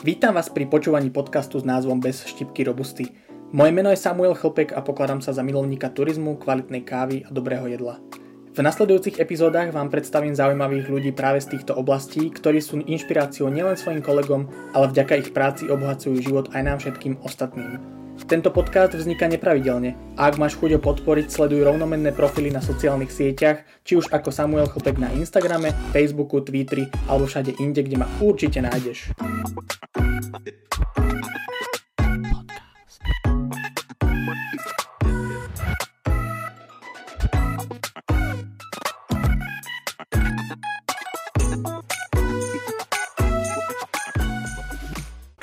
Vítam vás pri počúvaní podcastu s názvom Bez štipky robusty. Moje meno je Samuel Chlpek a pokladám sa za milovníka turizmu, kvalitnej kávy a dobrého jedla. V nasledujúcich epizódach vám predstavím zaujímavých ľudí práve z týchto oblastí, ktorí sú inšpiráciou nielen svojim kolegom, ale vďaka ich práci obohacujú život aj nám všetkým ostatným. Tento podcast vzniká nepravidelne a ak máš chuť ho podporiť, sleduj rovnomenné profily na sociálnych sieťach, či už ako Samuel Chopek na Instagrame, Facebooku, Twitteri alebo všade inde, kde ma určite nájdeš.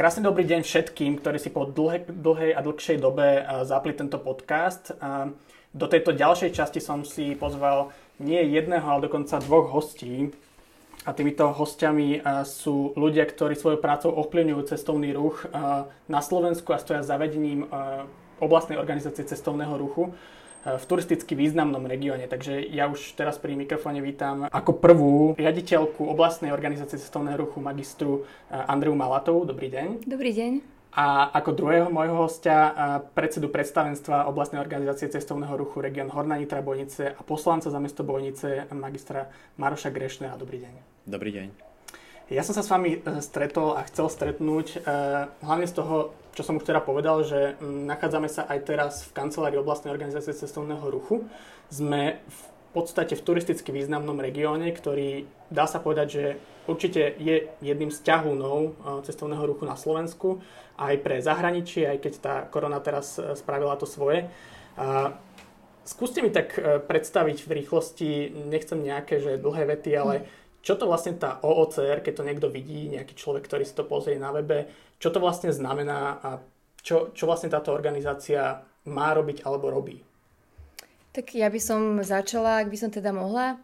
Krásny dobrý deň všetkým, ktorí si po dlhej, dlhej a dlhšej dobe zapli tento podcast. Do tejto ďalšej časti som si pozval nie jedného, ale dokonca dvoch hostí. A týmito hostiami sú ľudia, ktorí svojou prácou ovplyvňujú cestovný ruch na Slovensku a stoja zavedením oblastnej organizácie cestovného ruchu v turisticky významnom regióne. Takže ja už teraz pri mikrofóne vítam ako prvú riaditeľku oblastnej organizácie cestovného ruchu magistru eh, Andreu Malatovú. Dobrý deň. Dobrý deň. A ako druhého môjho hostia, eh, predsedu predstavenstva oblastnej organizácie cestovného ruchu region Horná Nitra Bojnice a poslanca za mesto Bojnice magistra Maroša Grešného. Dobrý deň. Dobrý deň. Ja som sa s vami eh, stretol a chcel stretnúť hlavne z toho čo som už teda povedal, že mm, nachádzame sa aj teraz v kancelárii oblastnej organizácie cestovného ruchu. Sme v podstate v turisticky významnom regióne, ktorý dá sa povedať, že určite je jedným z ťahúnov e, cestovného ruchu na Slovensku, aj pre zahraničie, aj keď tá korona teraz e, spravila to svoje. Skúste mi tak e, predstaviť v rýchlosti, nechcem nejaké že dlhé vety, ale čo to vlastne tá OOCR, keď to niekto vidí, nejaký človek, ktorý si to pozrie na webe, čo to vlastne znamená a čo, čo vlastne táto organizácia má robiť alebo robí? Tak ja by som začala, ak by som teda mohla.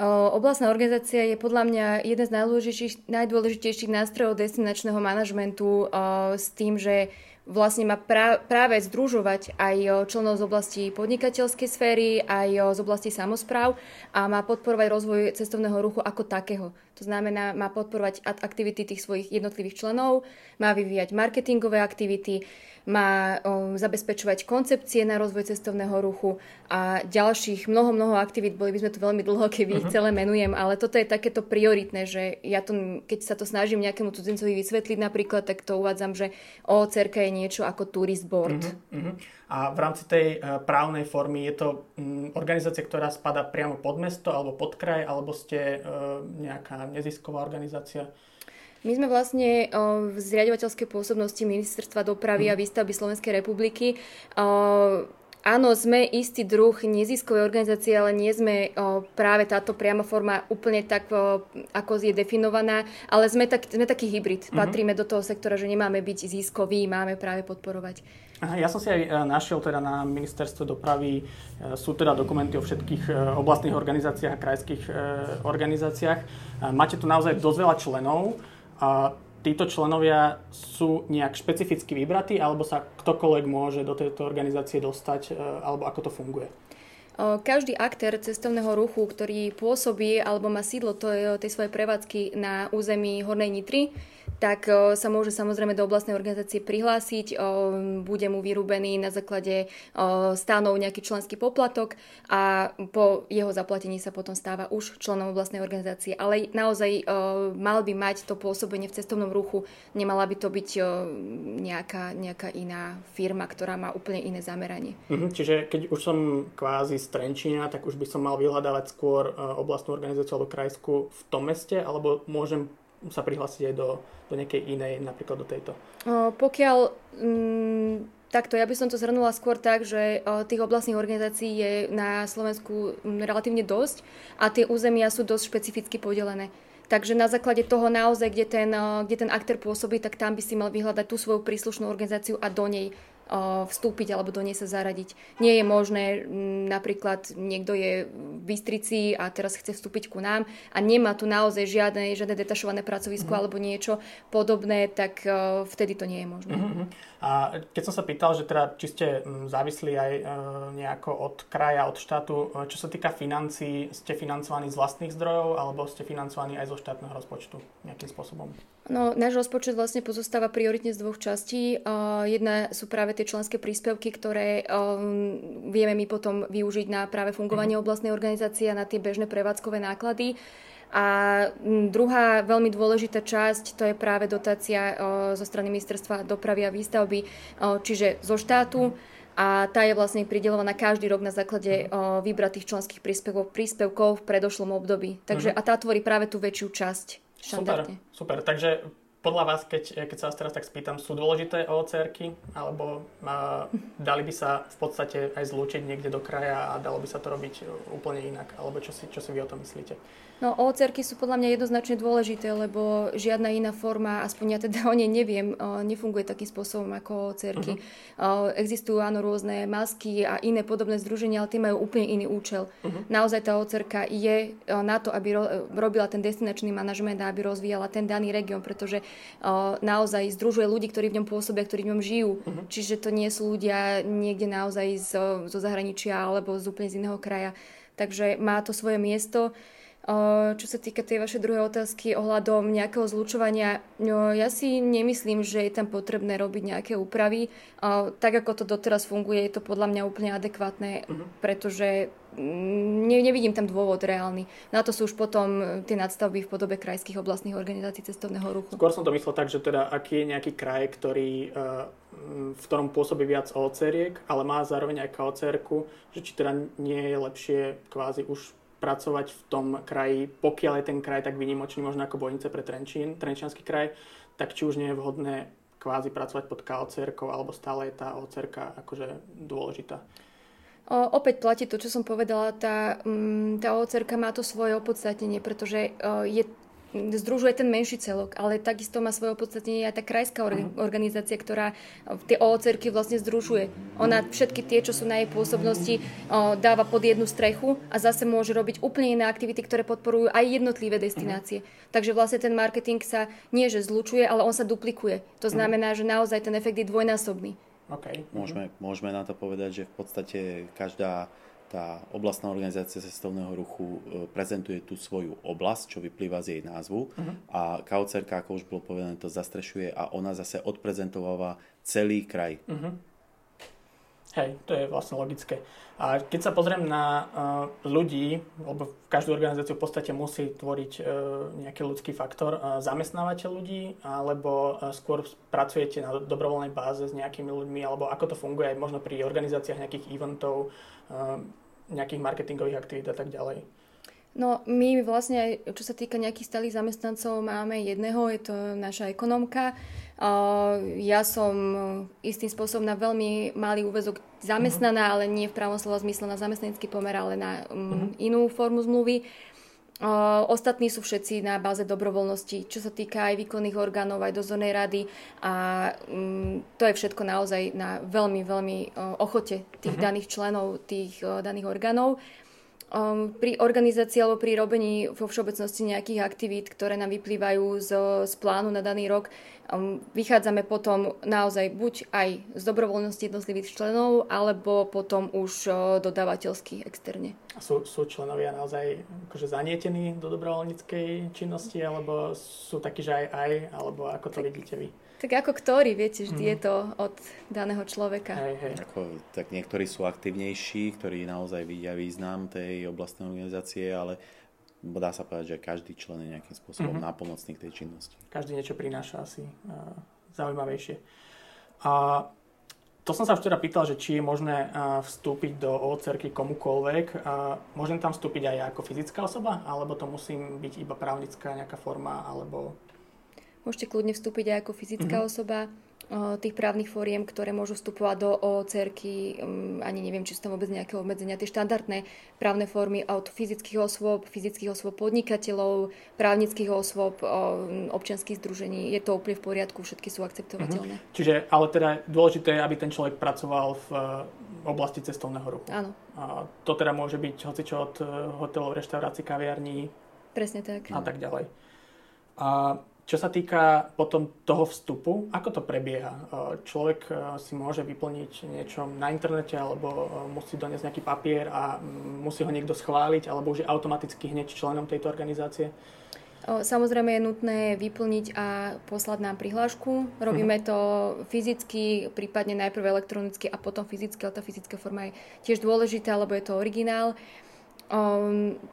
Oblastná organizácia je podľa mňa jeden z najdôležitejších, najdôležitejších nástrojov destinačného manažmentu s tým, že vlastne má práve združovať aj členov z oblasti podnikateľskej sféry, aj z oblasti samozpráv a má podporovať rozvoj cestovného ruchu ako takého. To znamená, má podporovať aktivity tých svojich jednotlivých členov, má vyvíjať marketingové aktivity, má zabezpečovať koncepcie na rozvoj cestovného ruchu a ďalších mnoho, mnoho aktivít. Boli by sme tu veľmi dlho, keby uh-huh. celé menujem, ale toto je takéto prioritné, že ja to, keď sa to snažím nejakému cudzincovi vysvetliť napríklad, tak to uvádzam, že OCRK je niečo ako tourist board. Uh-huh, uh-huh. A v rámci tej uh, právnej formy je to um, organizácia, ktorá spada priamo pod mesto alebo pod kraj, alebo ste uh, nejaká nezisková organizácia? My sme vlastne o, v zriadovateľskej pôsobnosti Ministerstva dopravy a mhm. výstavby Slovenskej republiky. Áno, sme istý druh neziskovej organizácie, ale nie sme o, práve táto priama forma úplne tak, o, ako je definovaná, ale sme, tak, sme taký hybrid. Uh-huh. Patríme do toho sektora, že nemáme byť ziskoví, máme práve podporovať. Ja som si aj e, našiel teda na ministerstve dopravy, e, sú teda dokumenty o všetkých e, oblastných organizáciách a krajských organizáciách. Máte tu naozaj dosť veľa členov. Títo členovia sú nejak špecificky vybratí, alebo sa ktokoľvek môže do tejto organizácie dostať, e, alebo ako to funguje? Každý aktér cestovného ruchu, ktorý pôsobí alebo má sídlo tej svojej prevádzky na území Hornej Nitry, tak sa môže samozrejme do oblastnej organizácie prihlásiť, bude mu vyrúbený na základe stánov nejaký členský poplatok a po jeho zaplatení sa potom stáva už členom oblastnej organizácie. Ale naozaj mal by mať to pôsobenie v cestovnom ruchu, nemala by to byť nejaká, nejaká iná firma, ktorá má úplne iné zameranie. Mhm, čiže keď už som kvázi z Trenčína, tak už by som mal vyhľadávať skôr oblastnú organizáciu alebo krajskú v tom meste, alebo môžem sa prihlásiť aj do, do nejakej inej, napríklad do tejto? O, pokiaľ... Mm, Takto, ja by som to zhrnula skôr tak, že tých oblastných organizácií je na Slovensku m, relatívne dosť a tie územia sú dosť špecificky podelené. Takže na základe toho naozaj, kde ten, kde ten aktér pôsobí, tak tam by si mal vyhľadať tú svoju príslušnú organizáciu a do nej vstúpiť alebo do nej sa zaradiť. Nie je možné, napríklad niekto je v Bystrici a teraz chce vstúpiť ku nám a nemá tu naozaj žiadne, žiadne detašované pracovisko mm-hmm. alebo niečo podobné, tak vtedy to nie je možné. Mm-hmm. A keď som sa pýtal, že teda, či ste závislí aj uh, nejako od kraja, od štátu, čo sa týka financií, ste financovaní z vlastných zdrojov alebo ste financovaní aj zo štátneho rozpočtu nejakým spôsobom? No, náš rozpočet vlastne pozostáva prioritne z dvoch častí. Uh, jedna sú práve tie členské príspevky, ktoré vieme my potom využiť na práve fungovanie mm. oblastnej organizácie a na tie bežné prevádzkové náklady. A druhá veľmi dôležitá časť, to je práve dotácia zo strany ministerstva dopravy a výstavby, čiže zo štátu. A tá je vlastne pridelovaná každý rok na základe vybratých členských príspevkov, príspevkov v predošlom období. Takže, uh-huh. a tá tvorí práve tú väčšiu časť. Super, super. Takže podľa vás, keď, keď sa vás teraz tak spýtam, sú dôležité OCR-ky? Alebo uh, dali by sa v podstate aj zlúčiť niekde do kraja a dalo by sa to robiť úplne inak? Alebo čo si, čo si vy o tom myslíte? No OCR-ky sú podľa mňa jednoznačne dôležité, lebo žiadna iná forma, aspoň ja teda o nej neviem, nefunguje takým spôsobom ako OCR-ky. Uh-huh. Existujú áno rôzne masky a iné podobné združenia, ale tie majú úplne iný účel. Uh-huh. Naozaj tá OCR je na to, aby robila ten destinačný manažment a aby rozvíjala ten daný región, pretože naozaj združuje ľudí, ktorí v ňom pôsobia, ktorí v ňom žijú. Uh-huh. Čiže to nie sú ľudia niekde naozaj zo, zo zahraničia alebo z úplne z iného kraja. Takže má to svoje miesto. Čo sa týka tej vašej druhej otázky ohľadom nejakého zlučovania, no, ja si nemyslím, že je tam potrebné robiť nejaké úpravy. Tak ako to doteraz funguje, je to podľa mňa úplne adekvátne, uh-huh. pretože mm, ne, nevidím tam dôvod reálny. Na to sú už potom tie nadstavby v podobe krajských oblastných organizácií cestovného ruchu. Skôr som to myslel tak, že teda aký je nejaký kraj, ktorý, v ktorom pôsobí viac OCR, ale má zároveň aj kocr že či teda nie je lepšie kvázi už pracovať v tom kraji, pokiaľ je ten kraj tak vynimočný, možno ako Bojnice pre Trenčín, Trenčianský kraj, tak či už nie je vhodné kvázi pracovať pod KOCR, alebo stále je tá OCR akože dôležitá. O, opäť platí to, čo som povedala, tá, mm, tá OCR má to svoje opodstatnenie, pretože je združuje ten menší celok, ale takisto má svoje opodstatnenie aj tá krajská mhm. organizácia, ktorá tie OOCRky vlastne združuje. Ona všetky tie, čo sú na jej pôsobnosti, dáva pod jednu strechu a zase môže robiť úplne iné aktivity, ktoré podporujú aj jednotlivé destinácie. Uh-huh. Takže vlastne ten marketing sa nie že zlučuje, ale on sa duplikuje. To mhm. znamená, že naozaj ten efekt je dvojnásobný. Okay. Môžeme, môžeme na to povedať, že v podstate každá tá oblastná organizácia cestovného ruchu e, prezentuje tú svoju oblasť, čo vyplýva z jej názvu uh-huh. a KOCR, ako už bolo povedané, to zastrešuje a ona zase odprezentováva celý kraj. Uh-huh. Hej, to je vlastne logické. A keď sa pozriem na uh, ľudí, lebo každú organizáciu v podstate musí tvoriť uh, nejaký ľudský faktor, uh, zamestnávate ľudí, alebo uh, skôr pracujete na dobrovoľnej báze s nejakými ľuďmi, alebo ako to funguje aj možno pri organizáciách nejakých eventov, uh, nejakých marketingových aktivít a tak ďalej? No, my vlastne, čo sa týka nejakých stálych zamestnancov, máme jedného, je to naša ekonomka. Ja som istým spôsobom na veľmi malý úvezok zamestnaná, uh-huh. ale nie v pravom slova zmysle na zamestnanecký pomer, ale na um, uh-huh. inú formu zmluvy. Ostatní sú všetci na báze dobrovoľnosti, čo sa týka aj výkonných orgánov, aj dozornej rady a um, to je všetko naozaj na veľmi, veľmi ochote tých uh-huh. daných členov, tých daných orgánov. Um, pri organizácii alebo pri robení vo všeobecnosti nejakých aktivít, ktoré nám vyplývajú z, z plánu na daný rok, um, vychádzame potom naozaj buď aj z dobrovoľnosti jednotlivých členov, alebo potom už uh, dodávateľských externe. A sú, sú členovia naozaj akože zanietení do dobrovoľníckej činnosti, alebo sú takí, že aj aj, alebo ako to tak. vidíte vy? Tak ako ktorý, viete, vždy mm. je to od daného človeka. Hej, hej. Ako, tak niektorí sú aktivnejší, ktorí naozaj vidia význam tej oblastnej organizácie, ale dá sa povedať, že každý člen je nejakým spôsobom mm-hmm. nápomocný k tej činnosti. Každý niečo prináša asi uh, zaujímavejšie. A to som sa už teda pýtal, že či je možné uh, vstúpiť do OCR komukoľvek. Uh, môžem tam vstúpiť aj ako fyzická osoba, alebo to musím byť iba právnická nejaká forma, alebo Môžete kľudne vstúpiť aj ako fyzická mm-hmm. osoba. tých právnych fóriem, ktoré môžu vstupovať do OCRky, ani neviem, či sú tam vôbec nejaké obmedzenia, tie štandardné právne formy od fyzických osôb, fyzických osôb podnikateľov, právnických osôb, občianských združení. Je to úplne v poriadku, všetky sú akceptovateľné. Mm-hmm. Čiže, ale teda dôležité je, aby ten človek pracoval v oblasti cestovného ruchu. Áno. A to teda môže byť hocičo od eh, hotelov, reštaurácií, kaviarní. Presne tak. A tak ďalej. A čo sa týka potom toho vstupu, ako to prebieha? Človek si môže vyplniť niečo na internete alebo musí doniesť nejaký papier a musí ho niekto schváliť alebo už je automaticky hneď členom tejto organizácie? Samozrejme je nutné vyplniť a poslať nám prihlášku. Robíme mhm. to fyzicky, prípadne najprv elektronicky a potom fyzicky, ale tá fyzická forma je tiež dôležitá, lebo je to originál. Um,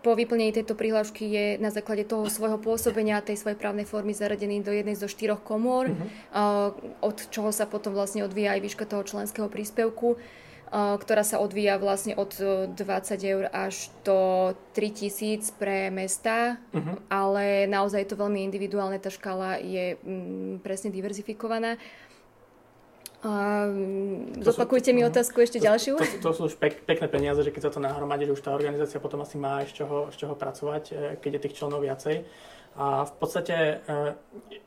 po vyplnení tejto prihlášky je na základe toho svojho pôsobenia tej svojej právnej formy zaradený do jednej zo štyroch komôr, uh-huh. uh, od čoho sa potom vlastne odvíja aj výška toho členského príspevku, uh, ktorá sa odvíja vlastne od 20 eur až do 3000 pre mesta, uh-huh. ale naozaj je to veľmi individuálne, tá škála je mm, presne diverzifikovaná. A zopakujte mi otázku ešte ďalšiu. To, to, to sú už pek, pekné peniaze, že keď sa to nahromadí, že už tá organizácia potom asi má z čoho, z čoho pracovať, e, keď je tých členov viacej. A v podstate e,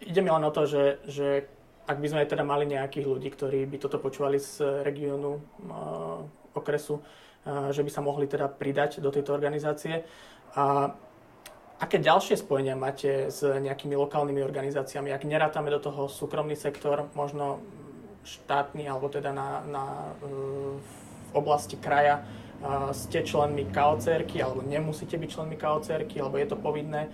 ide mi len o to, že, že ak by sme teda mali nejakých ľudí, ktorí by toto počúvali z regiónu, e, okresu, že by sa mohli teda pridať do tejto organizácie. A aké ďalšie spojenia máte s nejakými lokálnymi organizáciami? Ak nerátame do toho súkromný sektor, možno štátny alebo teda na, na, e, v oblasti kraja ste členmi KOCR-ky alebo nemusíte byť členmi KOCR-ky alebo je to povinné.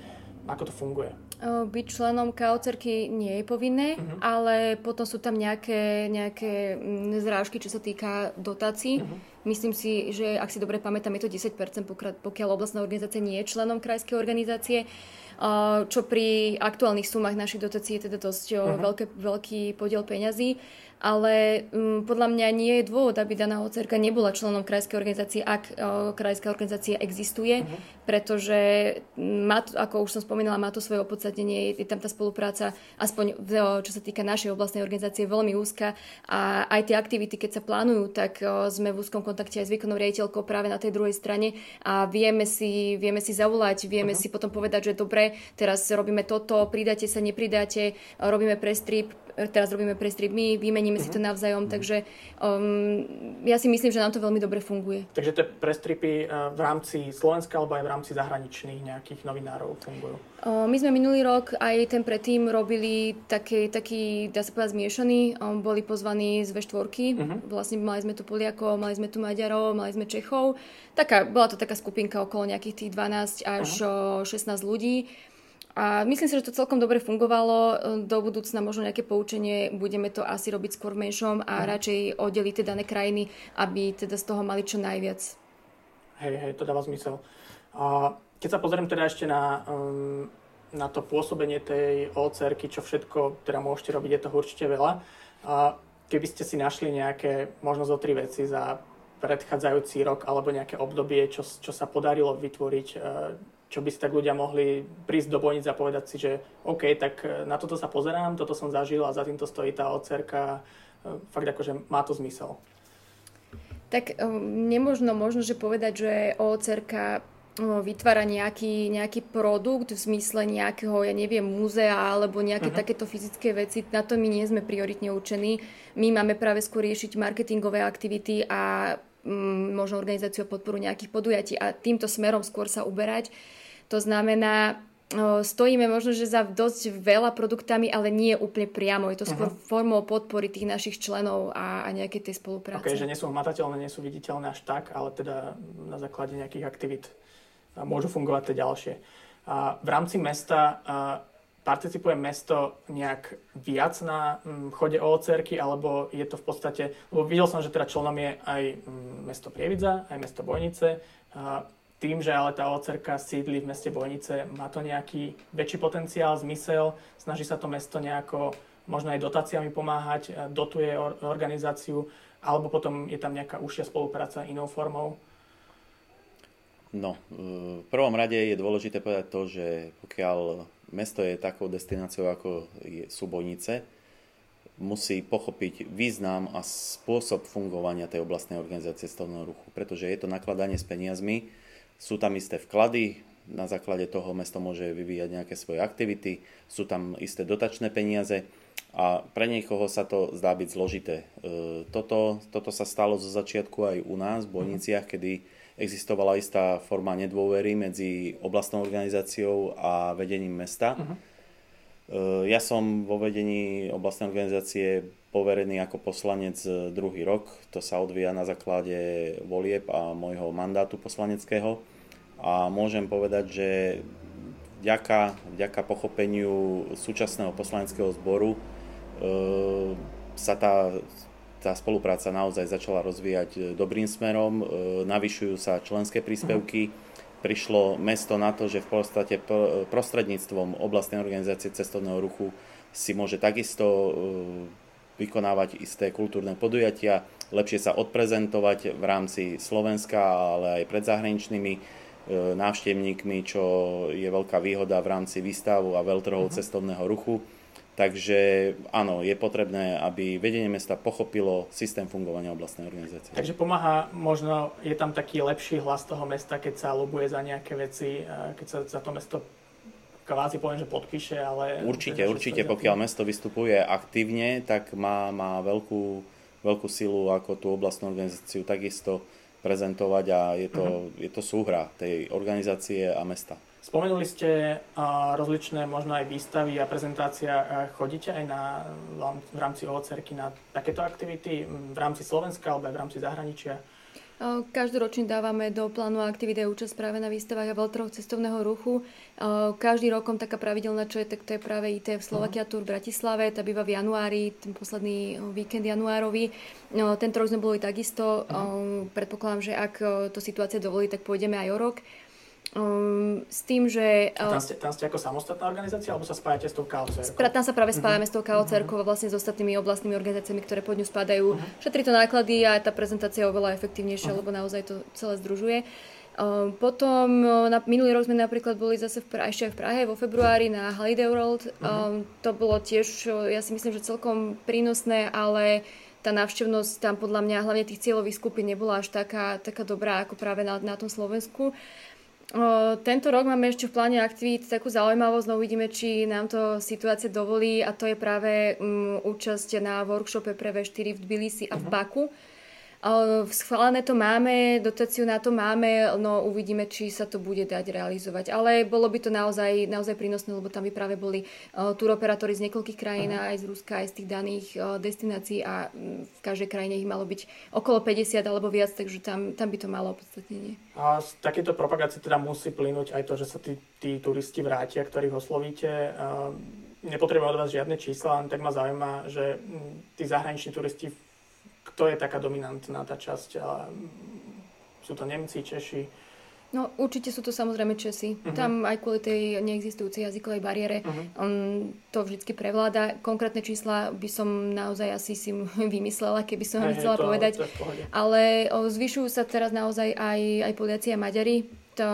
Ako to funguje? Byť členom KOCR nie je povinné, uh-huh. ale potom sú tam nejaké, nejaké mm, zrážky, čo sa týka dotácií. Uh-huh. Myslím si, že ak si dobre pamätám, je to 10%, pokiaľ oblastná organizácia nie je členom krajskej organizácie čo pri aktuálnych sumách našich dotácií je teda dosť uh-huh. veľké, veľký podiel peňazí ale um, podľa mňa nie je dôvod, aby daná ocerka nebola členom krajskej organizácie, ak uh, krajská organizácia existuje, uh-huh. pretože má to, ako už som spomínala, má to svoje opodstatnenie, je, tam tá spolupráca, aspoň čo sa týka našej oblastnej organizácie, veľmi úzka a aj tie aktivity, keď sa plánujú, tak uh, sme v úzkom kontakte aj s výkonnou riaditeľkou práve na tej druhej strane a vieme si, vieme si zavolať, vieme uh-huh. si potom povedať, že dobre, teraz robíme toto, pridáte sa, nepridáte, robíme prestrip, teraz robíme prestrip my, vymeníme uh-huh. si to mhm. navzájom, uh-huh. takže um, ja si myslím, že nám to veľmi dobre funguje. Takže tie prestripy uh, v rámci Slovenska alebo aj v rámci zahraničných nejakých novinárov fungujú? Uh, my sme minulý rok aj ten predtým robili taký, taký dá sa povedať, zmiešaný. Um, boli pozvaní z V4. Uh-huh. Vlastne mali sme tu Poliakov, mali sme tu Maďarov, mali sme Čechov. Taká, bola to taká skupinka okolo nejakých tých 12 až uh-huh. 16 ľudí. A myslím si, že to celkom dobre fungovalo. Do budúcna možno nejaké poučenie, budeme to asi robiť skôr menšom a mm. radšej oddeliť tie dané krajiny, aby teda z toho mali čo najviac. Hej, hej, to dáva zmysel. A keď sa pozriem teda ešte na, um, na to pôsobenie tej ocr čo všetko teda môžete robiť, je toho určite veľa. A keby ste si našli nejaké možno zo tri veci za predchádzajúci rok alebo nejaké obdobie, čo, čo sa podarilo vytvoriť, uh, čo by si tak ľudia mohli prísť do bojnic a povedať si, že OK, tak e, na toto sa pozerám, toto som zažil a za týmto stojí tá ocerka. E, fakt akože má to zmysel. Tak e, nemožno možno, že povedať, že OCRK vytvára nejaký, nejaký produkt v zmysle nejakého, ja neviem, múzea alebo nejaké uh-huh. takéto fyzické veci. Na to my nie sme prioritne učení. My máme práve skôr riešiť marketingové aktivity a možno organizáciu a podporu nejakých podujatí a týmto smerom skôr sa uberať. To znamená, stojíme možno, že za dosť veľa produktami, ale nie úplne priamo. Je to skôr uh-huh. formou podpory tých našich členov a, a nejaké tej spolupráce. Okay, že nie sú hmatateľné, nie sú viditeľné až tak, ale teda na základe nejakých aktivít môžu fungovať tie ďalšie. A v rámci mesta participuje mesto nejak viac na chode OCR, alebo je to v podstate, lebo videl som, že teda členom je aj mesto Prievidza, aj mesto Bojnice, tým, že ale tá ocerka sídli v meste Bojnice, má to nejaký väčší potenciál, zmysel, snaží sa to mesto nejako možno aj dotáciami pomáhať, dotuje organizáciu, alebo potom je tam nejaká užšia spolupráca inou formou? No, v prvom rade je dôležité povedať to, že pokiaľ mesto je takou destináciou, ako sú Bojnice, musí pochopiť význam a spôsob fungovania tej oblastnej organizácie cestovného ruchu, pretože je to nakladanie s peniazmi, sú tam isté vklady, na základe toho mesto môže vyvíjať nejaké svoje aktivity, sú tam isté dotačné peniaze a pre niekoho sa to zdá byť zložité. E, toto, toto sa stalo zo začiatku aj u nás v Bojniciach, kedy existovala istá forma nedôvery medzi oblastnou organizáciou a vedením mesta. Uh-huh ja som vo vedení oblastnej organizácie poverený ako poslanec eh, druhý rok. To sa odvíja na základe volieb a môjho mandátu poslaneckého. A môžem povedať, že vďaka, vďaka pochopeniu súčasného poslaneckého zboru e, sa tá, tá spolupráca naozaj začala rozvíjať dobrým smerom. E, navyšujú sa členské príspevky. Prišlo mesto na to, že v podstate prostredníctvom oblastnej organizácie cestovného ruchu si môže takisto e, vykonávať isté kultúrne podujatia, lepšie sa odprezentovať v rámci Slovenska, ale aj pred zahraničnými e, návštevníkmi, čo je veľká výhoda v rámci výstavu a veľtrhov uh-huh. cestovného ruchu. Takže áno, je potrebné, aby vedenie mesta pochopilo systém fungovania oblastnej organizácie. Takže pomáha, možno je tam taký lepší hlas toho mesta, keď sa lobuje za nejaké veci, keď sa za to mesto kvázi poviem, že podpíše, ale... Určite, určite, pokiaľ mesto vystupuje aktívne, tak má, má veľkú, veľkú silu ako tú oblastnú organizáciu takisto prezentovať a je to, uh-huh. je to súhra tej organizácie a mesta. Spomenuli ste rozličné možno aj výstavy a prezentácia. Chodíte aj na, v rámci OCERky na takéto aktivity v rámci Slovenska alebo aj v rámci zahraničia? Každoročne dávame do plánu aktivity účasť práve na výstavách a veľtroch cestovného ruchu. Každý rokom taká pravidelná, čo je, tak to je práve IT v Slovakia Tour v Bratislave, tá býva v januári, ten posledný víkend januárový. Tento rok sme boli takisto. Uh-huh. Predpokladám, že ak to situácia dovolí, tak pôjdeme aj o rok. Um, s tým, že... Uh, tam, ste, tam ste ako samostatná organizácia, alebo sa spájate s tou KOCR? Tam sa práve spájame uh-huh. s tou KOCR uh-huh. vlastne s ostatnými oblastnými organizáciami, ktoré pod ňu spadajú. Uh-huh. Šetrí to náklady a tá prezentácia je oveľa efektívnejšia, uh-huh. lebo naozaj to celé združuje. Uh, potom uh, na, minulý rok sme napríklad boli zase v, ešte v Prahe vo februári na Holiday World. Uh-huh. Um, to bolo tiež, ja si myslím, že celkom prínosné, ale tá návštevnosť tam podľa mňa, hlavne tých cieľových skupín, nebola až taká, taká dobrá ako práve na, na tom Slovensku. Tento rok máme ešte v pláne aktivít takú zaujímavosť, no uvidíme, či nám to situácia dovolí a to je práve um, účasť na workshope pre V4 v Tbilisi a v mhm. Baku. Uh-huh Schválené to máme, dotáciu na to máme, no uvidíme, či sa to bude dať realizovať. Ale bolo by to naozaj, naozaj prínosné, lebo tam by práve boli turoperátori z niekoľkých krajín, uh-huh. aj z Ruska, aj z tých daných destinácií a v každej krajine ich malo byť okolo 50 alebo viac, takže tam, tam by to malo opodstatnenie. A z takéto propagácie teda musí plynúť aj to, že sa tí, tí turisti vrátia, ktorých oslovíte. Nepotrebujem od vás žiadne čísla, len tak ma zaujíma, že tí zahraniční turisti kto je taká dominantná tá časť? A sú to Nemci, Češi? No určite sú to samozrejme Česi. Uh-huh. Tam aj kvôli tej neexistujúcej jazykovej bariére uh-huh. on, to vždycky prevláda. Konkrétne čísla by som naozaj asi si vymyslela, keby som vám chcela to, povedať. To Ale o, zvyšujú sa teraz naozaj aj, aj Poliaci a Maďari. To,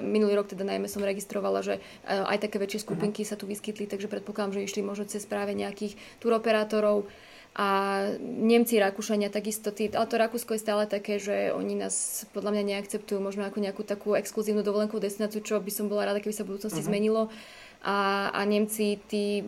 minulý rok teda najmä som registrovala, že aj také väčšie skupinky uh-huh. sa tu vyskytli, takže predpokladám, že išli možno cez práve nejakých turoperátorov a Nemci, Rakúšania takisto, tí, ale to Rakúsko je stále také, že oni nás podľa mňa neakceptujú možno ako nejakú takú exkluzívnu dovolenkovú destináciu, čo by som bola rada, keby sa v budúcnosti uh-huh. zmenilo. A, a Nemci, tí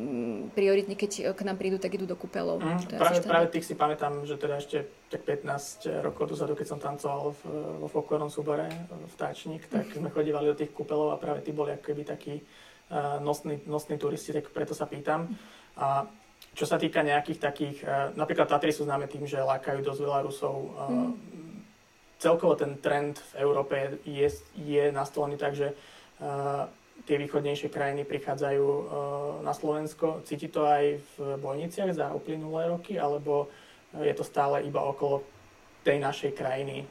prioritne, keď k nám prídu, tak idú do kúpelov. Mm, práve, práve tých si pamätám, že teda ešte tak 15 rokov dozadu, keď som tancoval v, vo folklórnom súbore v Táčnik, tak sme chodívali do tých kúpelov a práve tí boli ako keby takí uh, nosní, nosní turisti, tak preto sa pýtam. A čo sa týka nejakých takých, e, napríklad Tatry sú známe tým, že lákajú dosť veľa Rusov. Mm. Celkovo ten trend v Európe je, je nastolený tak, že uh, tie východnejšie krajiny prichádzajú na Slovensko. Cíti to aj v Bojniciach za uplynulé roky, alebo je to stále iba okolo tej našej krajiny?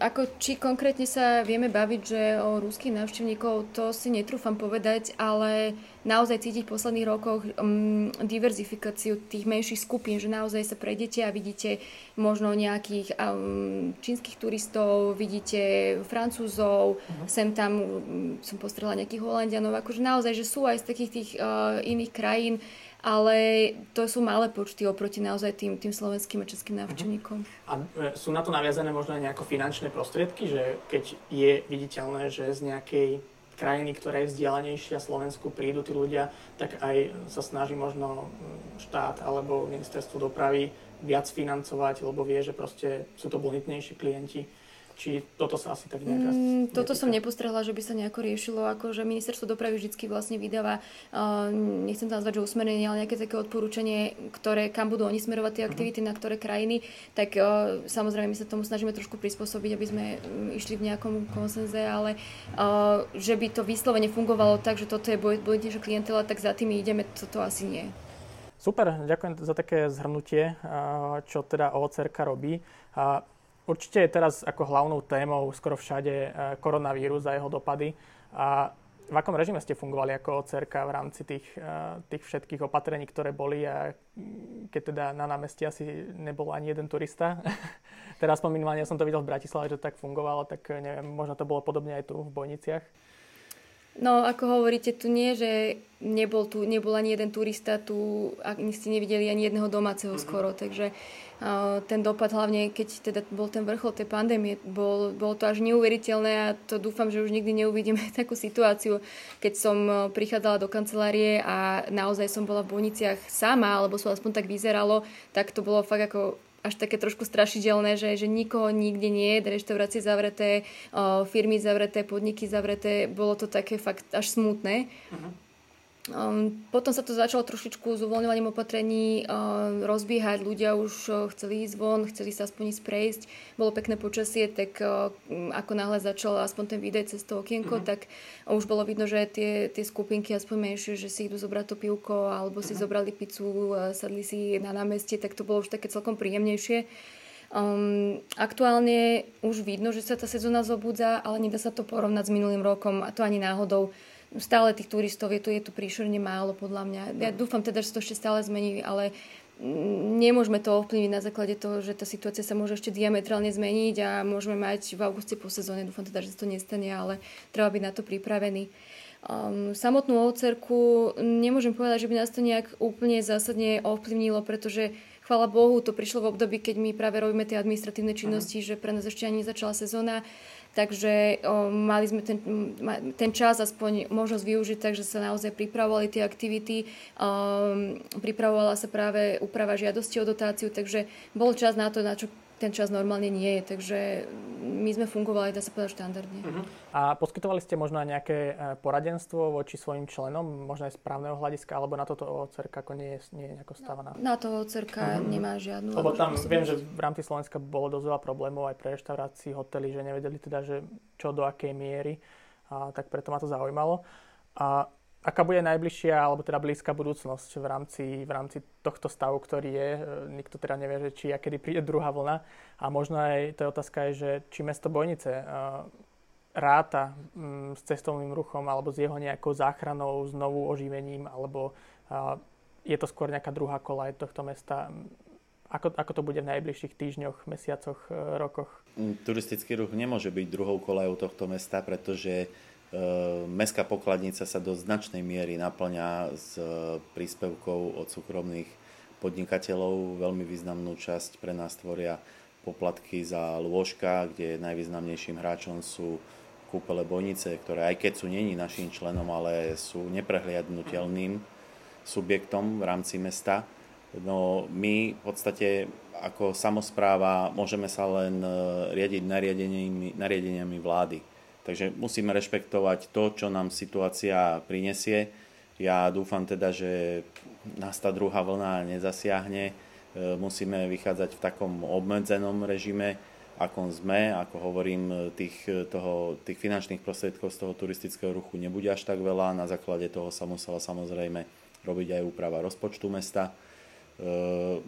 Ako, či konkrétne sa vieme baviť, že o ruských návštevníkov, to si netrúfam povedať, ale naozaj cítiť v posledných rokoch um, diverzifikáciu tých menších skupín, že naozaj sa prejdete a vidíte možno nejakých um, čínskych turistov, vidíte francúzov, uh-huh. sem tam um, som postrela nejakých holandianov, akože naozaj, že sú aj z takých tých uh, iných krajín ale to sú malé počty oproti naozaj tým, tým slovenským a českým návštevníkom. A e, sú na to naviazané možno aj nejako finančné prostriedky, že keď je viditeľné, že z nejakej krajiny, ktorá je vzdialenejšia Slovensku, prídu tí ľudia, tak aj sa snaží možno štát alebo ministerstvo dopravy viac financovať, lebo vie, že proste sú to bonitnejší klienti či toto sa asi tak nejak... Mm, toto som nepostrehla, že by sa nejako riešilo, ako že ministerstvo dopravy vždy vlastne vydáva, uh, nechcem to nazvať, že usmerenie, ale nejaké také odporúčanie, ktoré, kam budú oni smerovať tie mhm. aktivity, uh-huh. na ktoré krajiny, tak uh, samozrejme my sa tomu snažíme trošku prispôsobiť, aby sme um, išli v nejakom konsenze, ale uh, že by to vyslovene fungovalo tak, že toto je bojnejšia klientela, tak za tými ideme, toto asi nie. Super, ďakujem za také zhrnutie, čo teda OCRK robí. Určite je teraz ako hlavnou témou skoro všade e, koronavírus a jeho dopady. A v akom režime ste fungovali ako OCRK v rámci tých, e, tých všetkých opatrení, ktoré boli a keď teda na námestí asi nebol ani jeden turista. teraz minimálne som to videl v Bratislave, že tak fungovalo, tak neviem, možno to bolo podobne aj tu v Bojniciach. No, ako hovoríte, tu nie, že nebol tu, nebol ani jeden turista, tu ani ste nevideli ani jedného domáceho mm-hmm. skoro, takže uh, ten dopad hlavne, keď teda bol ten vrchol tej pandémie, bol, bolo to až neuveriteľné a to dúfam, že už nikdy neuvidíme takú situáciu, keď som prichádzala do kancelárie a naozaj som bola v Boniciach sama, alebo som aspoň tak vyzeralo, tak to bolo fakt ako až také trošku strašidelné, že, že nikoho nikde nie je, reštaurácie zavreté, firmy zavreté, podniky zavreté, bolo to také fakt až smutné. Uh-huh. Um, potom sa to začalo trošičku s uvoľňovaním opatrení uh, rozbiehať. Ľudia už uh, chceli ísť von, chceli sa aspoň ísť prejsť. Bolo pekné počasie, tak uh, ako náhle začal aspoň ten výdej cez to okienko, mm-hmm. tak už bolo vidno, že tie, tie skupinky aspoň menšie, že si idú zobrať to pivko alebo si mm-hmm. zobrali pizzu, uh, sadli si na námestie, tak to bolo už také celkom príjemnejšie. Um, aktuálne už vidno, že sa tá sezóna zobudza, ale nedá sa to porovnať s minulým rokom a to ani náhodou stále tých turistov je tu, je tu príšerne málo podľa mňa. Ja dúfam teda, že to ešte stále zmení, ale nemôžeme to ovplyvniť na základe toho, že tá situácia sa môže ešte diametrálne zmeniť a môžeme mať v auguste po sezóne, dúfam teda, že sa to nestane, ale treba byť na to pripravený. Um, samotnú ocerku nemôžem povedať, že by nás to nejak úplne zásadne ovplyvnilo, pretože chvála Bohu, to prišlo v období, keď my práve robíme tie administratívne činnosti, uh-huh. že pre nás ešte ani nezačala sezóna Takže o, mali sme ten, ten čas aspoň možnosť využiť, takže sa naozaj pripravovali tie aktivity. Um, pripravovala sa práve úprava žiadosti o dotáciu, takže bol čas na to, na čo ten čas normálne nie je, takže my sme fungovali, dá sa povedať, štandardne. Uh-huh. A poskytovali ste možno aj nejaké e, poradenstvo voči svojim členom, možno aj z právneho hľadiska, alebo na toto OCRK ako nie je, nie je nejako stávaná? Na, na to OCRK uh-huh. Mhm. nemá žiadnu... Lebo tam viem, že v rámci Slovenska bolo dosť veľa problémov aj pre reštaurácii, hotely, že nevedeli teda, že čo do akej miery, a tak preto ma to zaujímalo. A aká bude najbližšia alebo teda blízka budúcnosť v rámci, v rámci tohto stavu, ktorý je. E, nikto teda nevie, že či a kedy príde druhá vlna. A možno aj to je otázka že či mesto Bojnice uh, ráta um, s cestovným ruchom alebo s jeho nejakou záchranou, znovu oživením, alebo uh, je to skôr nejaká druhá kolaj tohto mesta. Ako, ako to bude v najbližších týždňoch, mesiacoch, rokoch? Turistický ruch nemôže byť druhou kolajou tohto mesta, pretože mestská pokladnica sa do značnej miery naplňa s e, príspevkou od súkromných podnikateľov. Veľmi významnú časť pre nás tvoria poplatky za lôžka, kde najvýznamnejším hráčom sú kúpele Bojnice, ktoré aj keď sú není našim členom, ale sú neprehliadnutelným subjektom v rámci mesta. No my v podstate ako samozpráva môžeme sa len e, riadiť nariadeniami, nariadeniami vlády Takže musíme rešpektovať to, čo nám situácia prinesie. Ja dúfam teda, že nás tá druhá vlna nezasiahne. E, musíme vychádzať v takom obmedzenom režime, akom sme. Ako hovorím, tých, toho, tých finančných prostriedkov z toho turistického ruchu nebude až tak veľa. Na základe toho sa musela samozrejme robiť aj úprava rozpočtu mesta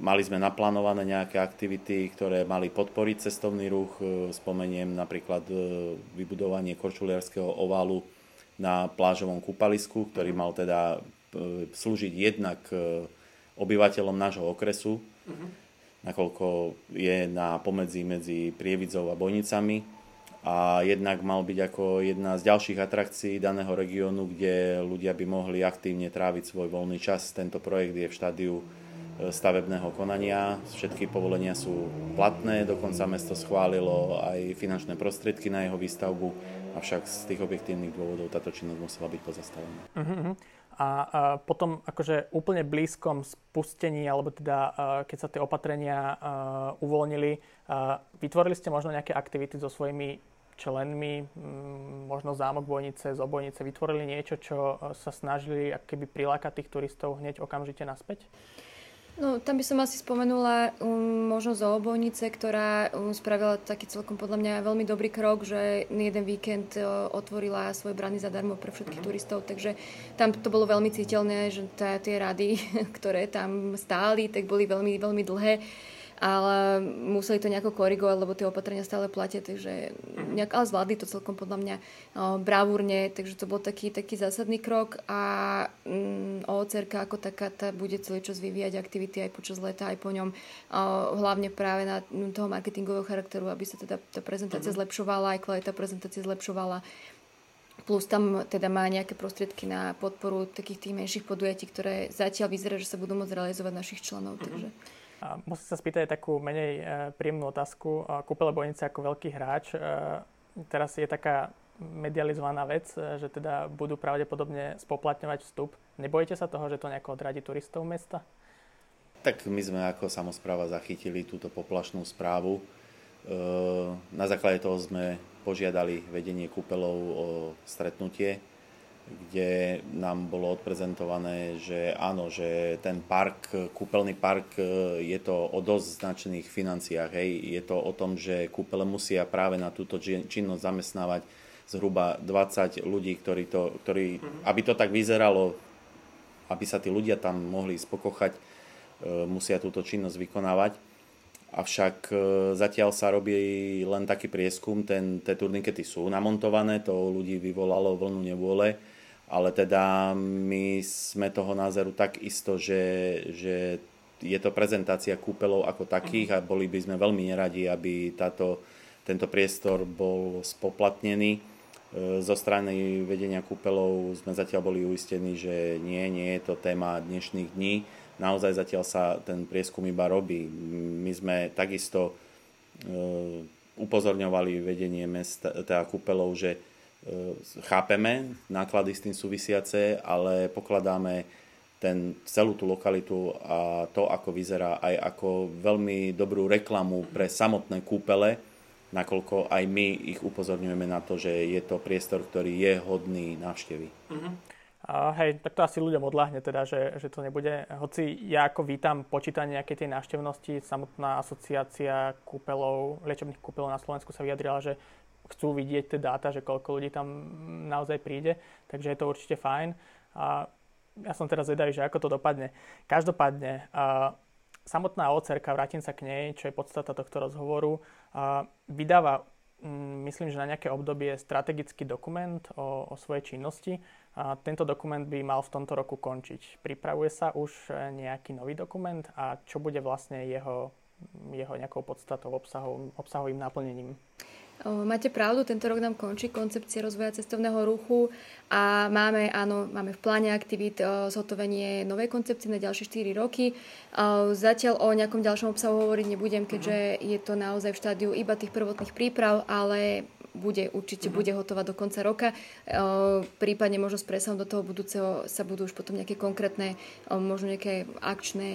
mali sme naplánované nejaké aktivity, ktoré mali podporiť cestovný ruch. Eh, spomeniem napríklad eh, vybudovanie korčuliarského ovalu na plážovom kúpalisku, ktorý mal teda slúžiť jednak obyvateľom nášho okresu, uh-huh. nakoľko je na pomedzi medzi Prievidzou a Bojnicami a jednak mal byť ako jedna z ďalších atrakcií daného regiónu, kde ľudia by mohli aktívne tráviť svoj voľný čas. Tento projekt je v štádiu stavebného konania, všetky povolenia sú platné, dokonca mesto schválilo aj finančné prostriedky na jeho výstavbu, avšak z tých objektívnych dôvodov táto činnosť musela byť pozastavená. Uh-huh. A, potom akože úplne blízkom spustení, alebo teda keď sa tie opatrenia uvoľnili, vytvorili ste možno nejaké aktivity so svojimi členmi, mm, možno zámok Bojnice z vytvorili niečo, čo e, sa snažili keby prilákať tých turistov hneď okamžite naspäť? No, tam by som asi spomenula um, možno zo obojnice, ktorá um, spravila taký celkom podľa mňa veľmi dobrý krok, že jeden víkend uh, otvorila svoje brany zadarmo pre všetkých mm-hmm. turistov, takže tam to bolo veľmi citeľné, že tá, tie rady, ktoré tam stáli, tak boli veľmi, veľmi dlhé ale museli to nejako korigovať, lebo tie opatrenia stále platia, takže nejak, ale zvládli to celkom podľa mňa o, bravúrne, takže to bol taký, taký zásadný krok a mm, OCRK ako taká tá bude celý čas vyvíjať aktivity aj počas leta, aj po ňom, o, hlavne práve na toho marketingového charakteru, aby sa teda tá prezentácia mm-hmm. zlepšovala, aj kvalita prezentácie zlepšovala. Plus tam teda má nejaké prostriedky na podporu takých tých menších podujatí, ktoré zatiaľ vyzerá, že sa budú môcť realizovať našich členov. Mm-hmm. Takže Musím sa spýtať takú menej e, príjemnú otázku. Kúpele Bojnice ako veľký hráč. E, teraz je taká medializovaná vec, e, že teda budú pravdepodobne spoplatňovať vstup. Nebojíte sa toho, že to nejako odradí turistov mesta? Tak my sme ako samozpráva zachytili túto poplašnú správu. Na základe toho sme požiadali vedenie kúpelov o stretnutie kde nám bolo odprezentované, že áno, že ten park, kúpeľný park e, je to o dosť značných financiách. Hej. Je to o tom, že kúpele musia práve na túto činnosť zamestnávať zhruba 20 ľudí, ktorí to, ktorí, mhm. aby to tak vyzeralo, aby sa tí ľudia tam mohli spokochať, e, musia túto činnosť vykonávať. Avšak e, zatiaľ sa robí len taký prieskum, ten, tie turnikety sú namontované, to ľudí vyvolalo vlnu nevôle ale teda my sme toho názoru tak isto, že, že je to prezentácia kúpelov ako takých a boli by sme veľmi neradi, aby táto, tento priestor bol spoplatnený. E, zo strany vedenia kúpelov sme zatiaľ boli uistení, že nie, nie je to téma dnešných dní. Naozaj zatiaľ sa ten prieskum iba robí. My sme takisto e, upozorňovali vedenie mesta, teda kúpelov, že chápeme náklady s tým súvisiace, ale pokladáme ten, celú tú lokalitu a to, ako vyzerá, aj ako veľmi dobrú reklamu pre samotné kúpele, nakoľko aj my ich upozorňujeme na to, že je to priestor, ktorý je hodný návštevy. Uh-huh. Hej, tak to asi ľuďom odláhne teda, že, že to nebude. Hoci ja ako vítam počítanie nejakej tej návštevnosti, samotná asociácia kúpelov, liečebných kúpelov na Slovensku sa vyjadrila, že chcú vidieť tie dáta, že koľko ľudí tam naozaj príde, takže je to určite fajn. A ja som teraz zvedavý, že ako to dopadne. Každopádne, uh, samotná ocerka, vrátim sa k nej, čo je podstata tohto rozhovoru, uh, vydáva, um, myslím, že na nejaké obdobie strategický dokument o, o svojej činnosti. A tento dokument by mal v tomto roku končiť. Pripravuje sa už nejaký nový dokument a čo bude vlastne jeho, jeho nejakou podstatou, obsahov, obsahovým naplnením? Máte pravdu, tento rok nám končí koncepcia rozvoja cestovného ruchu a máme, áno, máme v pláne aktivít zhotovenie novej koncepcie na ďalšie 4 roky. Zatiaľ o nejakom ďalšom obsahu hovoriť nebudem, keďže je to naozaj v štádiu iba tých prvotných príprav, ale bude, určite mm-hmm. bude hotová do konca roka. prípadne možno s presahom do toho budúceho sa budú už potom nejaké konkrétne, možno nejaké akčné,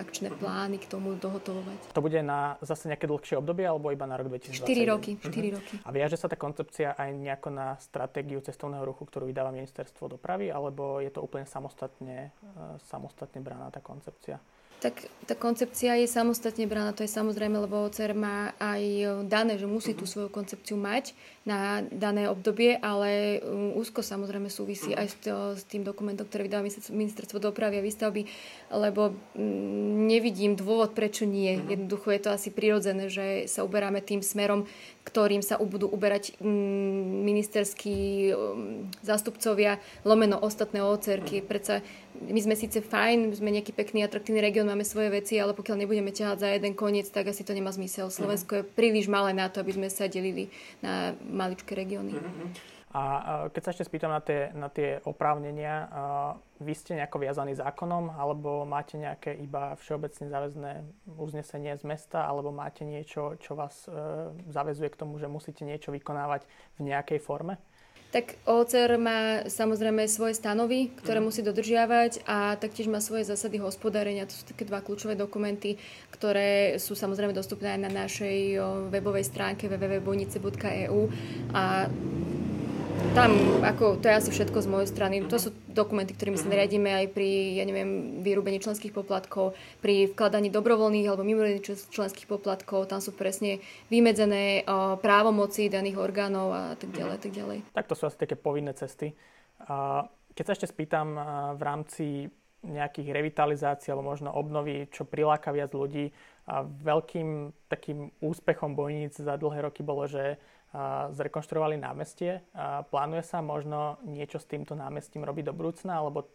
akčné mm-hmm. plány k tomu dohotovovať. To bude na zase nejaké dlhšie obdobie alebo iba na rok 2020? 4 roky. 4 mm-hmm. roky. A viaže sa tá koncepcia aj nejako na stratégiu cestovného ruchu, ktorú vydáva ministerstvo dopravy, alebo je to úplne samostatne, e, samostatne braná tá koncepcia? Tak tá koncepcia je samostatne braná, to je samozrejme, lebo OCR má aj dané, že musí tú svoju koncepciu mať na dané obdobie, ale um, úzko samozrejme súvisí aj s, tým dokumentom, ktorý vydáva ministerstvo dopravy a výstavby, lebo mm, nevidím dôvod, prečo nie. Mhm. Jednoducho je to asi prirodzené, že sa uberáme tým smerom, ktorým sa budú uberať mm, ministerskí um, zástupcovia, lomeno ostatné OCR-ky. Predsa my sme síce fajn, sme nejaký pekný, atraktívny región, máme svoje veci, ale pokiaľ nebudeme ťahať za jeden koniec, tak asi to nemá zmysel. Slovensko je príliš malé na to, aby sme sa delili na maličké regióny. Mm-hmm. A keď sa ešte spýtam na tie, na tie oprávnenia, vy ste nejako viazaní zákonom, alebo máte nejaké iba všeobecne záväzné uznesenie z mesta, alebo máte niečo, čo vás e, zavezuje k tomu, že musíte niečo vykonávať v nejakej forme? Tak OCR má samozrejme svoje stanovy, ktoré mm. musí dodržiavať a taktiež má svoje zásady hospodárenia. To sú také dva kľúčové dokumenty, ktoré sú samozrejme dostupné aj na našej webovej stránke www.bojnice.eu a tam, ako, to je asi všetko z mojej strany. To sú dokumenty, ktorými sa nariadíme aj pri, ja neviem, vyrúbení členských poplatkov, pri vkladaní dobrovoľných alebo mimoriadných členských poplatkov. Tam sú presne vymedzené právomoci daných orgánov a tak ďalej, tak ďalej. Tak to sú asi také povinné cesty. Keď sa ešte spýtam v rámci nejakých revitalizácií alebo možno obnovy, čo priláka viac ľudí, a veľkým takým úspechom bojníc za dlhé roky bolo, že zrekonštruovali námestie. Plánuje sa možno niečo s týmto námestím robiť do budúcna, alebo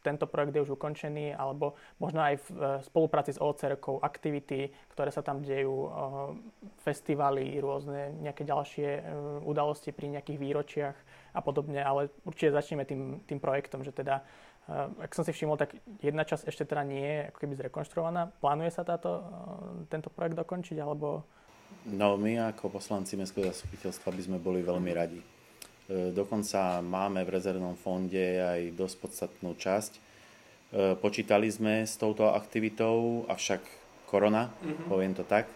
tento projekt je už ukončený, alebo možno aj v e, spolupráci s ocr aktivity, ktoré sa tam dejú, e, festivaly, rôzne nejaké ďalšie e, udalosti pri nejakých výročiach a podobne, ale určite začneme tým, tým projektom, že teda, ak som si všimol, tak jedna časť ešte teda nie je ako keby zrekonštruovaná. Plánuje sa táto, tento projekt dokončiť, alebo No my ako poslanci Mestského zastupiteľstva by sme boli veľmi radi. E, dokonca máme v rezervnom fonde aj dosť podstatnú časť. E, počítali sme s touto aktivitou, avšak korona, mm-hmm. poviem to tak.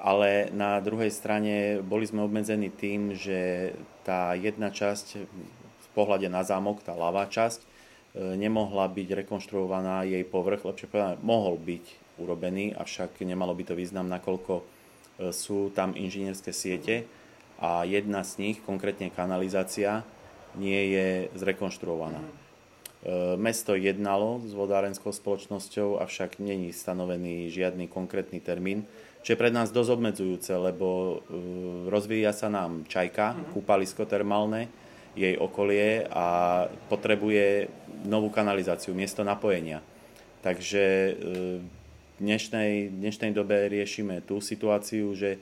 Ale na druhej strane boli sme obmedzení tým, že tá jedna časť v pohľade na zámok, tá ľavá časť, e, nemohla byť rekonštruovaná jej povrch, lepšie povedané, mohol byť urobený, avšak nemalo by to význam, nakoľko sú tam inžinierské siete a jedna z nich, konkrétne kanalizácia, nie je zrekonštruovaná. E, mesto jednalo s vodárenskou spoločnosťou, avšak není stanovený žiadny konkrétny termín, čo je pre nás dosť obmedzujúce, lebo e, rozvíja sa nám čajka, mhm. kúpalisko termálne, jej okolie a potrebuje novú kanalizáciu, miesto napojenia. Takže dnešnej, dnešnej dobe riešime tú situáciu, že e,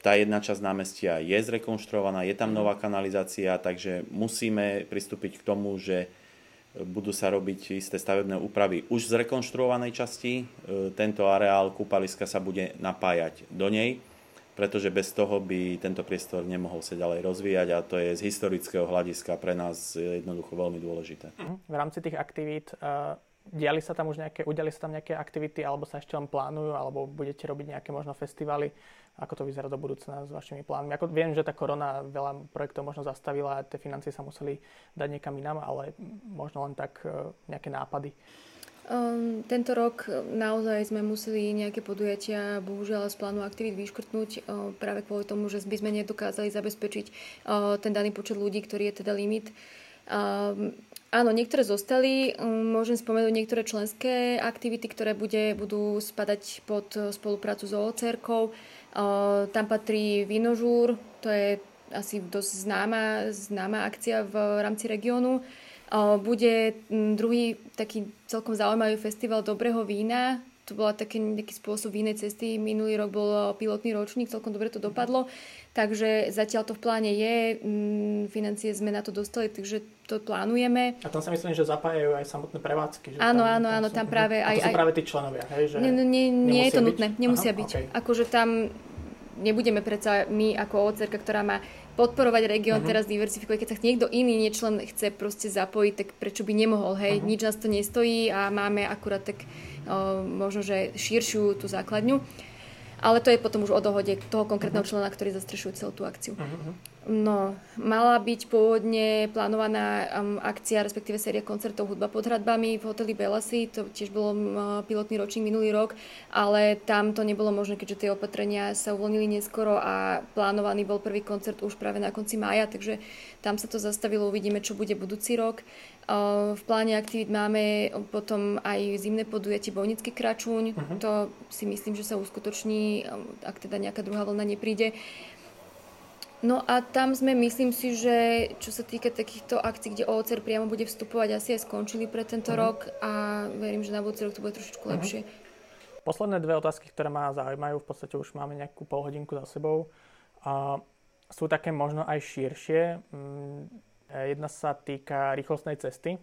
tá jedna časť námestia je zrekonštruovaná, je tam mhm. nová kanalizácia, takže musíme pristúpiť k tomu, že budú sa robiť isté stavebné úpravy už z rekonštruovanej časti. E, tento areál kúpaliska sa bude napájať do nej, pretože bez toho by tento priestor nemohol sa ďalej rozvíjať a to je z historického hľadiska pre nás jednoducho veľmi dôležité. Mhm. V rámci tých aktivít diali sa tam už nejaké, udiali sa tam nejaké aktivity, alebo sa ešte len plánujú, alebo budete robiť nejaké možno festivaly? Ako to vyzerá do budúcna s vašimi plánmi? Ako viem, že tá korona veľa projektov možno zastavila a tie financie sa museli dať niekam inám, ale možno len tak e, nejaké nápady. Um, tento rok naozaj sme museli nejaké podujatia bohužiaľ z plánu aktivít vyškrtnúť uh, práve kvôli tomu, že by sme nedokázali zabezpečiť uh, ten daný počet ľudí, ktorý je teda limit. Um, Áno, niektoré zostali. Um, môžem spomenúť niektoré členské aktivity, ktoré bude, budú spadať pod uh, spoluprácu s ocr uh, Tam patrí Vinožúr, to je asi dosť známa, známa akcia v rámci regiónu. Uh, bude druhý taký celkom zaujímavý festival dobrého vína, to bola taký, taký spôsob inej cesty. Minulý rok bol pilotný ročník, celkom dobre to dopadlo. Takže zatiaľ to v pláne je, mm, financie sme na to dostali, takže to plánujeme. A tam sa myslím, že zapájajú aj samotné prevádzky. Že áno, tam, áno, áno, tam, tam práve aj... A to sú práve tí členovia, hej? Že nie, nie, nie je to byť? nutné, nemusia Aha, byť. Okay. Akože tam nebudeme predsa my ako OCR, ktorá má podporovať región, uh-huh. teraz diversifikovať. Keď sa niekto iný nečlen chce proste zapojiť, tak prečo by nemohol, hej? Uh-huh. Nič nás to nestojí a máme akurát tak o, možno, že širšiu tú základňu. Ale to je potom už o dohode toho konkrétneho uh-huh. člena, ktorý zastrešuje celú tú akciu. Uh-huh. No, mala byť pôvodne plánovaná um, akcia, respektíve séria koncertov Hudba pod hradbami v hoteli Belasy, to tiež bolo um, pilotný ročník minulý rok, ale tam to nebolo možné, keďže tie opatrenia sa uvoľnili neskoro a plánovaný bol prvý koncert už práve na konci mája, takže tam sa to zastavilo, uvidíme, čo bude budúci rok. Uh, v pláne aktivít máme potom aj zimné podujatie Bojnický kračúň, uh-huh. to si myslím, že sa uskutoční, um, ak teda nejaká druhá vlna nepríde. No a tam sme, myslím si, že čo sa týka takýchto akcií, kde OCR priamo bude vstupovať, asi aj skončili pre tento uh-huh. rok a verím, že na budúci rok to bude trošičku uh-huh. lepšie. Posledné dve otázky, ktoré ma zaujímajú, v podstate už máme nejakú pol hodinku za sebou, a sú také možno aj širšie. Mm, jedna sa týka rýchlostnej cesty.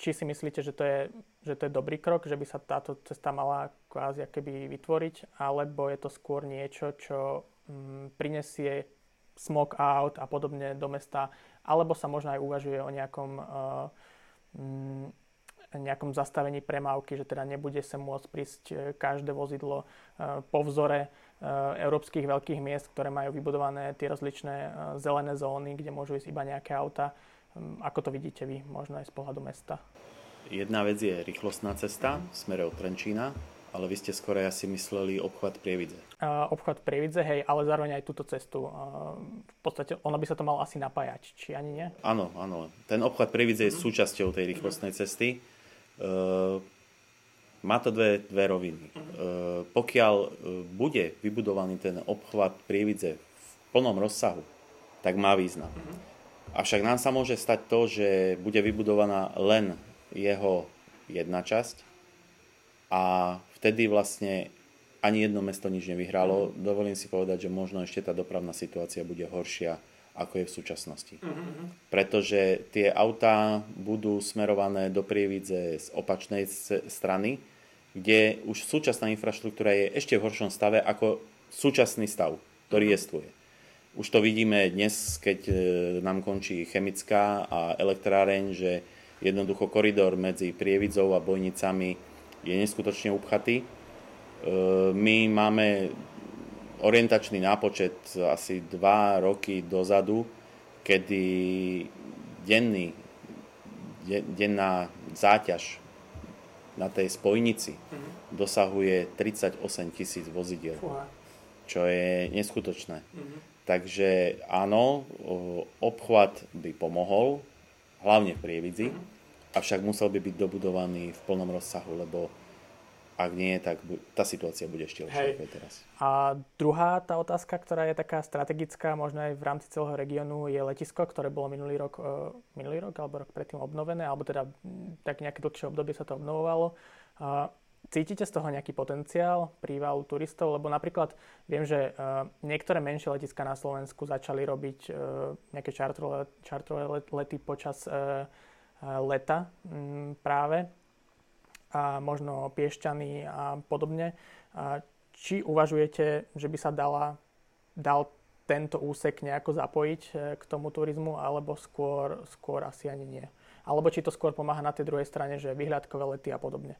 Či si myslíte, že to je, že to je dobrý krok, že by sa táto cesta mala kvázi keby vytvoriť, alebo je to skôr niečo, čo mm, prinesie smog out a podobne do mesta, alebo sa možno aj uvažuje o nejakom, uh, nejakom zastavení premávky, že teda nebude sa môcť prísť e, každé vozidlo uh, po vzore európskych veľkých miest, ktoré majú vybudované tie rozličné zelené zóny, kde môžu ísť iba nejaké auta. Um, ako to vidíte vy, možno aj z pohľadu mesta? Jedna vec je rýchlostná cesta v smere Trenčína, ale vy ste skoro asi mysleli obchvat Prievidze. Uh, obchvat Prievidze, hej, ale zároveň aj túto cestu. Uh, v podstate ono by sa to malo asi napájať, či ani nie? Áno, áno. Ten obchvat Prievidze je súčasťou tej rýchlostnej cesty. Uh, má to dve, dve roviny. Uh, pokiaľ uh, bude vybudovaný ten obchvat Prievidze v plnom rozsahu, tak má význam. Avšak nám sa môže stať to, že bude vybudovaná len jeho jedna časť a vtedy vlastne ani jedno mesto nič nevyhralo. Mm. Dovolím si povedať, že možno ešte tá dopravná situácia bude horšia, ako je v súčasnosti. Mm-hmm. Pretože tie autá budú smerované do Prievidze z opačnej strany, kde už súčasná infraštruktúra je ešte v horšom stave ako súčasný stav, ktorý jestvuje. Už to vidíme dnes, keď e, nám končí chemická a elektráreň, že jednoducho koridor medzi Prievidzou a Bojnicami je neskutočne upchatý. E, my máme orientačný nápočet asi 2 roky dozadu, kedy denný, denná záťaž na tej spojnici mm-hmm. dosahuje 38 tisíc vozidiel, Fúha. čo je neskutočné. Mm-hmm. Takže áno, obchvat by pomohol, hlavne v Prievidzi, mm-hmm avšak musel by byť dobudovaný v plnom rozsahu, lebo ak nie, tak tá situácia bude ešte lepšia ako teraz. A druhá tá otázka, ktorá je taká strategická, možno aj v rámci celého regiónu, je letisko, ktoré bolo minulý rok, uh, minulý rok alebo rok predtým obnovené, alebo teda tak nejaké dlhšie obdobie sa to obnovovalo. Cítite z toho nejaký potenciál prívalu turistov? Lebo napríklad viem, že uh, niektoré menšie letiska na Slovensku začali robiť uh, nejaké čartrové, lety počas leta mm, práve a možno Piešťany a podobne. Či uvažujete, že by sa dala, dal tento úsek nejako zapojiť e, k tomu turizmu, alebo skôr, skôr asi ani nie? Alebo či to skôr pomáha na tej druhej strane, že vyhľadkové lety a podobne?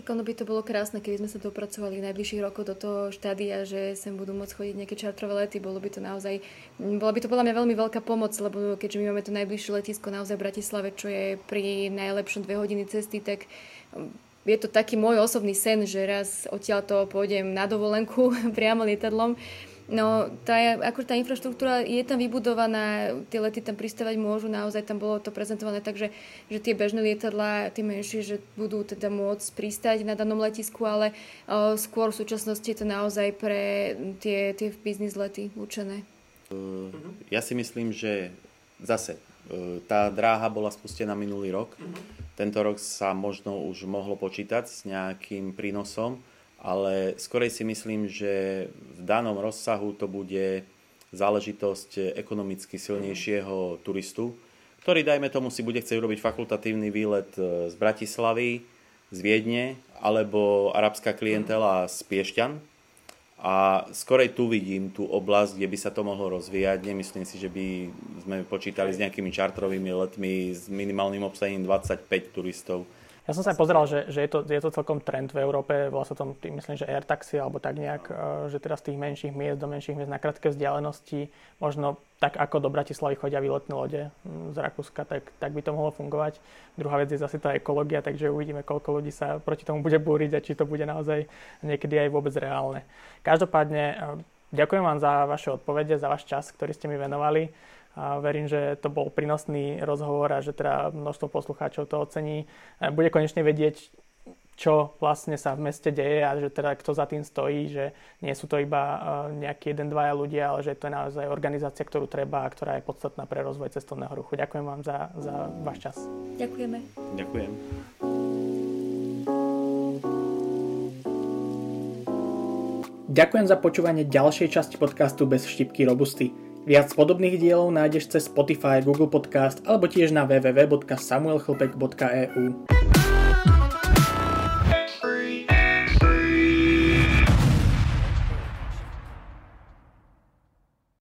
Tak ono by to bolo krásne, keby sme sa dopracovali v najbližších rokoch do toho štádia, že sem budú môcť chodiť nejaké čartrové lety. Bolo by to naozaj, bola by to podľa mňa veľmi veľká pomoc, lebo keďže my máme to najbližšie letisko naozaj v Bratislave, čo je pri najlepšom dve hodiny cesty, tak um, je to taký môj osobný sen, že raz odtiaľ to pôjdem na dovolenku priamo lietadlom No, tá, ako tá infraštruktúra je tam vybudovaná, tie lety tam pristávať môžu, naozaj tam bolo to prezentované tak, že, že tie bežné lietadlá, tie menšie, že budú teda môcť pristať na danom letisku, ale o, skôr v súčasnosti je to naozaj pre tie, tie biznis lety určené. Uh, ja si myslím, že zase uh, tá dráha bola spustená minulý rok. Uh-huh. Tento rok sa možno už mohlo počítať s nejakým prínosom ale skorej si myslím, že v danom rozsahu to bude záležitosť ekonomicky silnejšieho turistu, ktorý, dajme tomu, si bude chcieť urobiť fakultatívny výlet e, z Bratislavy, z Viedne, alebo arabská klientela z Piešťan. A skorej tu vidím tú oblasť, kde by sa to mohlo rozvíjať. Nemyslím si, že by sme počítali s nejakými čartrovými letmi s minimálnym obsadením 25 turistov ja som sa aj pozeral, že, že je, to, je to celkom trend v Európe, volá sa tom, myslím, že air taxi, alebo tak nejak, e, že teraz z tých menších miest do menších miest na krátke vzdialenosti, možno tak ako do Bratislavy chodia výletné lode z Rakúska, tak, tak by to mohlo fungovať. Druhá vec je zase tá ekológia, takže uvidíme, koľko ľudí sa proti tomu bude búriť a či to bude naozaj niekedy aj vôbec reálne. Každopádne e, ďakujem vám za vaše odpovede, za váš čas, ktorý ste mi venovali a verím, že to bol prínosný rozhovor a že teda množstvo poslucháčov to ocení. Bude konečne vedieť, čo vlastne sa v meste deje a že teda kto za tým stojí, že nie sú to iba uh, nejakí jeden, dvaja ľudia, ale že to je naozaj organizácia, ktorú treba a ktorá je podstatná pre rozvoj cestovného ruchu. Ďakujem vám za, za váš čas. Ďakujeme. Ďakujem. Ďakujem za počúvanie ďalšej časti podcastu Bez štipky robusty. Viac podobných dielov nájdeš cez Spotify, Google Podcast alebo tiež na www.samuelchlpek.eu.